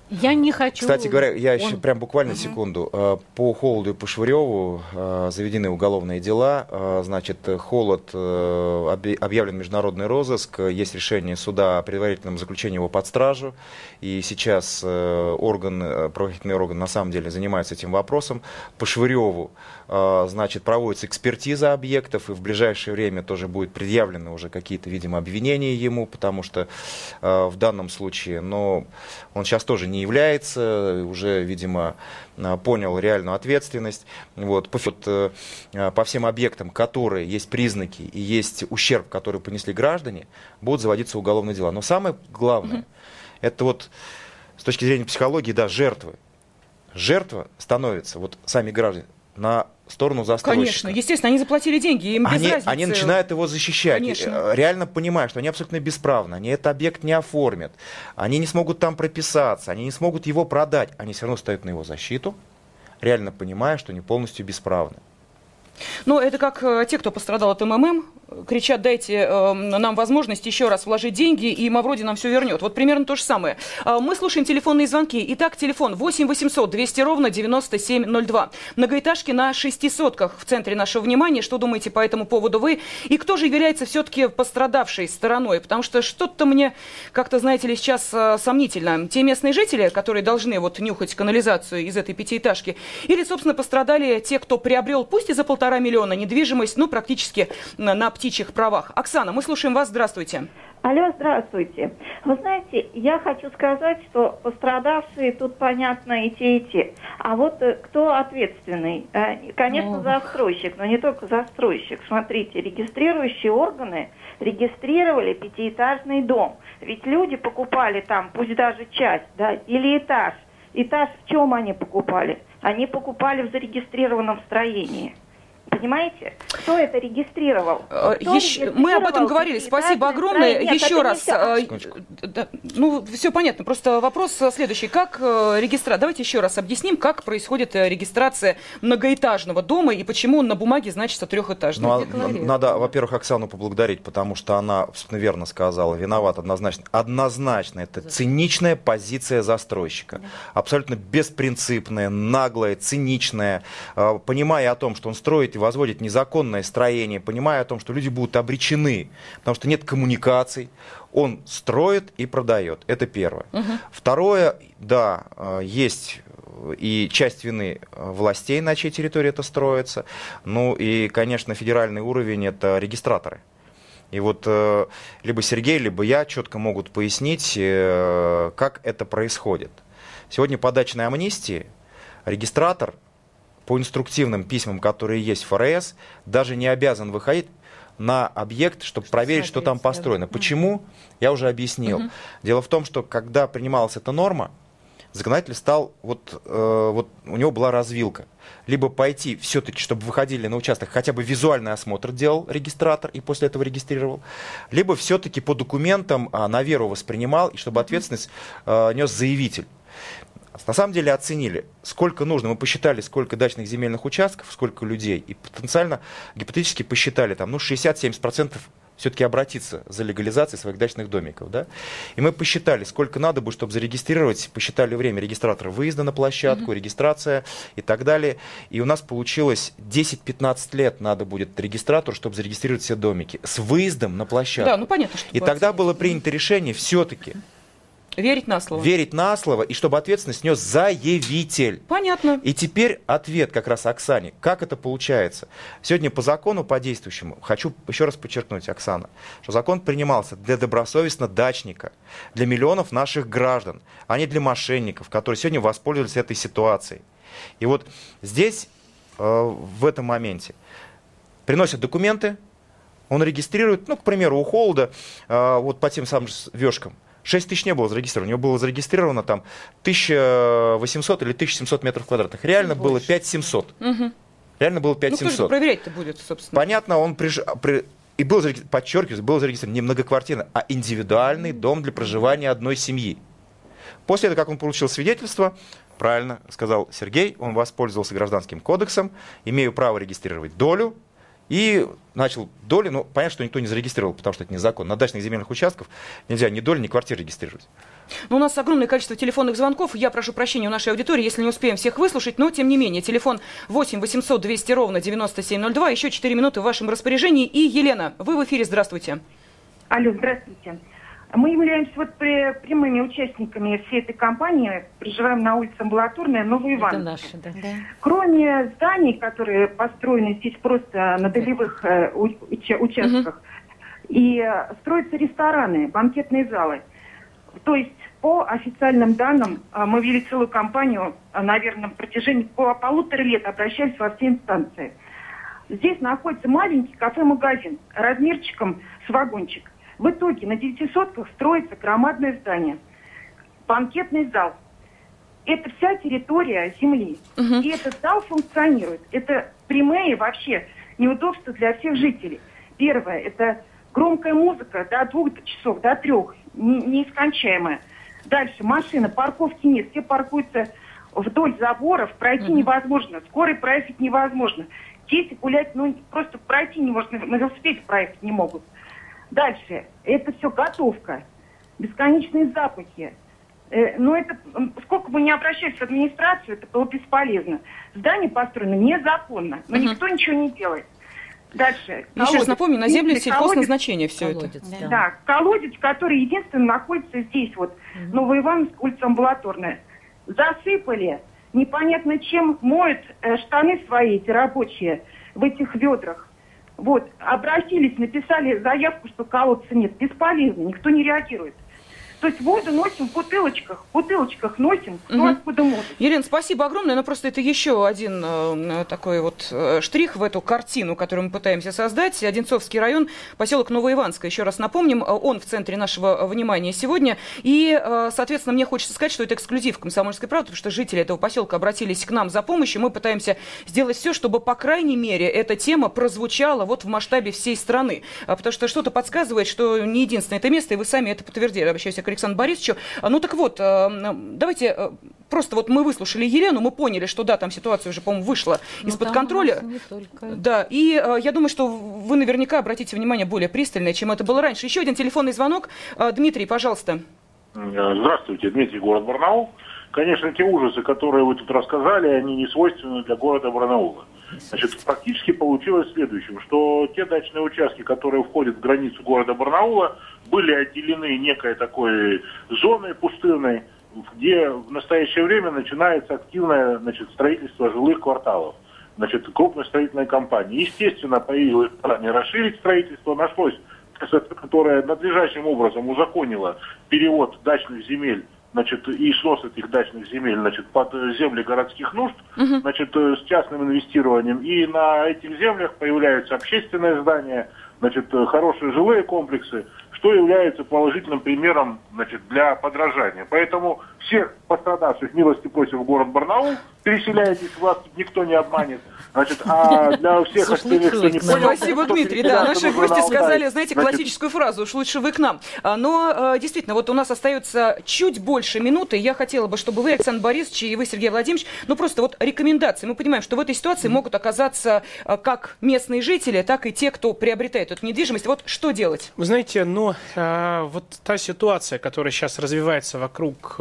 Я не хочу... Кстати говоря, я еще Он- прям буквально секунду. Э, По Холоду и по Швыреву э, заведены уголовные дела. Э, Значит, Холод объ- объявлен международный розыск. Есть решение суда о предварительном заключении его под стражу. И сейчас орган, правоохранительный орган на самом деле занимается этим вопросом. По Швыреву, значит, проводится экспертиза объектов, и в ближайшее время тоже будет предъявлены уже какие-то, видимо, обвинения ему, потому что э, в данном случае, но он сейчас тоже не является, уже, видимо, э, понял реальную ответственность. Вот, по, вот, э, э, по всем объектам, которые есть признаки и есть ущерб, который понесли граждане, будут заводиться уголовные дела. Но самое главное, это вот с точки зрения психологии, да, жертвы. Жертва становится, вот сами граждане, на сторону застройщика. Конечно, естественно, они заплатили деньги, им без Они, разницы. они начинают его защищать, Конечно. э, реально понимая, что они абсолютно бесправны, они этот объект не оформят, они не смогут там прописаться, они не смогут его продать, они все равно стоят на его защиту, реально понимая, что они полностью бесправны. Но это как э, те, кто пострадал от МММ, кричат, дайте э, нам возможность еще раз вложить деньги, и Мавроди нам все вернет. Вот примерно то же самое. А, Мы слушаем телефонные звонки. Итак, телефон 8 800 200 ровно 9702. Многоэтажки на шести сотках в центре нашего внимания. Что думаете по этому поводу вы? И кто же является все-таки пострадавшей стороной? Потому что что-то мне как-то, знаете ли, сейчас э, сомнительно. Те местные жители, которые должны вот нюхать канализацию из этой пятиэтажки, или, собственно, пострадали те, кто приобрел, пусть и за полтора миллиона, недвижимость, ну, практически на, на птичьих правах. Оксана, мы слушаем вас. Здравствуйте. Алло, здравствуйте. Вы знаете, я хочу сказать, что пострадавшие тут понятно и те, и те. А вот э, кто ответственный? Э, Конечно, Ох. застройщик, но не только застройщик. Смотрите, регистрирующие органы регистрировали пятиэтажный дом. Ведь люди покупали там, пусть даже часть, да, или этаж. Этаж в чем они покупали? Они покупали в зарегистрированном строении. Понимаете? Кто это регистрировал? Э, Кто еще- мы об этом регистрировал говорили. Спасибо огромное. Нет, Еще раз. нельзя. э, да, ну, все понятно. Просто вопрос э, следующий. Как регистрация? Давайте еще раз объясним, как происходит э, регистрация многоэтажного дома и почему он на бумаге значится трехэтажным. Ну, а, надо, во-первых, Оксану поблагодарить, потому что она абсолютно верно сказала, виноват однозначно. Однозначно, это циничная позиция застройщика. Абсолютно беспринципная, наглая, циничная, э, понимая о том, что он строит в возводит незаконное строение, понимая о том, что люди будут обречены, потому что нет коммуникаций, он строит и продает. Это первое. Угу. Второе, да, э, есть и часть вины властей, на чьей территории это строится. Ну и, конечно, федеральный уровень – это регистраторы. И вот э, либо Сергей, либо я четко могут пояснить, э, как это происходит. Сегодня по дачной амнистии регистратор по инструктивным письмам, которые есть в ФРС, даже не обязан выходить на объект, чтобы проверить, что там построено. Почему? Я уже объяснил. Угу. Дело в том, что когда принималась эта норма, законодатель стал, вот, э, вот у него была развилка. Либо пойти все-таки, чтобы выходили на участок, хотя бы визуальный осмотр делал регистратор и после этого регистрировал, либо все-таки по документам а, на веру воспринимал, и чтобы ответственность э, нес заявитель. На самом деле оценили, сколько нужно. Мы посчитали, сколько дачных земельных участков, сколько людей. И потенциально, гипотетически посчитали, там, ну, 60-70% все-таки обратиться за легализацией своих дачных домиков. Да? И мы посчитали, сколько надо бы, чтобы зарегистрировать, посчитали время регистратора выезда на площадку, mm-hmm. регистрация и так далее. И у нас получилось 10-15 лет надо будет регистратору, чтобы зарегистрировать все домики с выездом на площадку. Да, ну понятно, что И тогда было принято решение все-таки Верить на слово. Верить на слово, и чтобы ответственность нес заявитель. Понятно. И теперь ответ как раз Оксане. Как это получается? Сегодня по закону, по действующему, хочу еще раз подчеркнуть, Оксана, что закон принимался для добросовестно дачника, для миллионов наших граждан, а не для мошенников, которые сегодня воспользовались этой ситуацией. И вот здесь, э, в этом моменте, приносят документы, он регистрирует, ну, к примеру, у Холда, э, вот по тем самым вешкам, 6 тысяч не было зарегистрировано. У него было зарегистрировано там 1800 или 1700 метров квадратных. Реально Больше. было 5700. Угу. Реально было 5700. Ну, проверять-то будет, собственно? Понятно, он приж... при... И был, подчеркиваю, был зарегистрирован не многоквартирный, а индивидуальный дом для проживания одной семьи. После этого, как он получил свидетельство, правильно сказал Сергей, он воспользовался гражданским кодексом, имею право регистрировать долю, и начал доли, ну, понятно, что никто не зарегистрировал, потому что это незаконно. На дачных земельных участках нельзя ни доли, ни квартиры регистрировать. Ну, у нас огромное количество телефонных звонков. Я прошу прощения у нашей аудитории, если не успеем всех выслушать, но тем не менее. Телефон 8 800 200 ровно 9702. Еще 4 минуты в вашем распоряжении. И Елена, вы в эфире. Здравствуйте. Алло, здравствуйте. Мы являемся вот прямыми участниками всей этой кампании. Проживаем на улице Амбулаторная, Новый Иван. Это наши, да. Кроме зданий, которые построены здесь просто на долевых э, участках, угу. и э, строятся рестораны, банкетные залы. То есть по официальным данным э, мы вели целую кампанию, наверное, на протяжении по полутора лет обращались во все инстанции. Здесь находится маленький кафе-магазин размерчиком с вагончик. В итоге на девятисотках строится громадное здание, банкетный зал. Это вся территория земли. Угу. И этот зал функционирует. Это прямые вообще неудобства для всех жителей. Первое, это громкая музыка до двух часов, до трех, неискончаемая. Дальше машина, парковки нет, все паркуются вдоль заборов, пройти угу. невозможно, скорой проехать невозможно. Дети гулять, ну, просто пройти не можно, на велосипеде проехать не могут. Дальше. Это все готовка. Бесконечные запахи. Э, но это, сколько бы ни обращались в администрацию, это было бесполезно. Здание построено незаконно, но угу. никто ничего не делает. Дальше. Еще раз напомню, на земле сельхозназначения все колодец, это. Да. да, колодец, который единственно находится здесь, вот, угу. Новоивановск, улица Амбулаторная. Засыпали, непонятно чем моют э, штаны свои, эти рабочие, в этих ведрах. Вот, обратились, написали заявку, что колодца нет. Бесполезно, никто не реагирует. То есть воду носим в бутылочках, в бутылочках носим, кто угу. откуда может. Елена, спасибо огромное, но просто это еще один э, такой вот э, штрих в эту картину, которую мы пытаемся создать. Одинцовский район, поселок Новоиванское. Еще раз напомним, э, он в центре нашего внимания сегодня. И, э, соответственно, мне хочется сказать, что это эксклюзив комсомольской правды, потому что жители этого поселка обратились к нам за помощью. Мы пытаемся сделать все, чтобы, по крайней мере, эта тема прозвучала вот в масштабе всей страны. А, потому что что-то подсказывает, что не единственное это место, и вы сами это подтвердили. Обращаюсь к Александру Борисовичу. А, ну так вот, э, давайте э, просто вот мы выслушали Елену, мы поняли, что да, там ситуация уже, по-моему, вышла ну, из-под контроля. Да, и э, я думаю, что вы наверняка обратите внимание более пристальное, чем это было раньше. Еще один телефонный звонок. Дмитрий, пожалуйста. Здравствуйте, Дмитрий, город Барнаул. Конечно, те ужасы, которые вы тут рассказали, они не свойственны для города Барнаула. Значит, практически получилось следующим, что те дачные участки, которые входят в границу города Барнаула, были отделены некой такой зоной пустынной, где в настоящее время начинается активное значит, строительство жилых кварталов значит, крупной строительной компании. Естественно, появилось желание расширить строительство, нашлось, которое надлежащим образом узаконило перевод дачных земель значит, и снос этих дачных земель значит, под земли городских нужд uh-huh. значит, с частным инвестированием. И на этих землях появляются общественные здания, значит, хорошие жилые комплексы, что является положительным примером значит, для подражания. Поэтому всех пострадавших милости просим в город Барнаул, переселяйтесь, вас никто не обманет. Значит, а для *laughs* всех остальных, кто не понял... Спасибо, Дмитрий. Да, наши гости сказали, знаете, классическую фразу, уж лучше вы к нам. А, но, э, действительно, вот у нас остается чуть больше минуты. Я хотела бы, чтобы вы, Александр Борисович, и вы, Сергей Владимирович, ну просто вот рекомендации. Мы понимаем, что в этой ситуации могут оказаться э, как местные жители, так и те, кто приобретает эту недвижимость. Вот что делать? Вы знаете, ну, э, вот та ситуация, которая сейчас развивается вокруг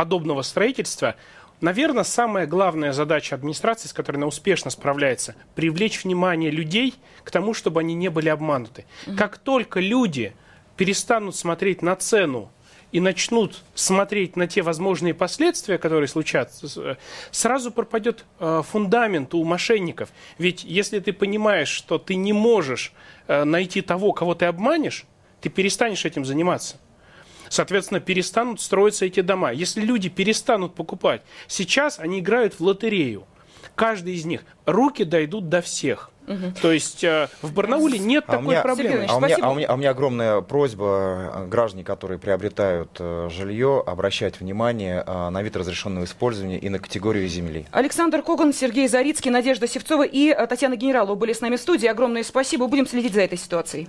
подобного строительства, Наверное, самая главная задача администрации, с которой она успешно справляется, привлечь внимание людей к тому, чтобы они не были обмануты. Угу. Как только люди перестанут смотреть на цену и начнут смотреть на те возможные последствия, которые случатся, сразу пропадет э, фундамент у мошенников. Ведь если ты понимаешь, что ты не можешь э, найти того, кого ты обманешь, ты перестанешь этим заниматься соответственно, перестанут строиться эти дома. Если люди перестанут покупать, сейчас они играют в лотерею. Каждый из них. Руки дойдут до всех. Угу. То есть э, в Барнауле нет а такой меня, проблемы. А у, меня, а, у меня, а у меня огромная просьба э, граждане, которые приобретают э, жилье, обращать внимание э, на вид разрешенного использования и на категорию земли. Александр Коган, Сергей Зарицкий, Надежда Севцова и э, Татьяна Генералова были с нами в студии. Огромное спасибо. Будем следить за этой ситуацией.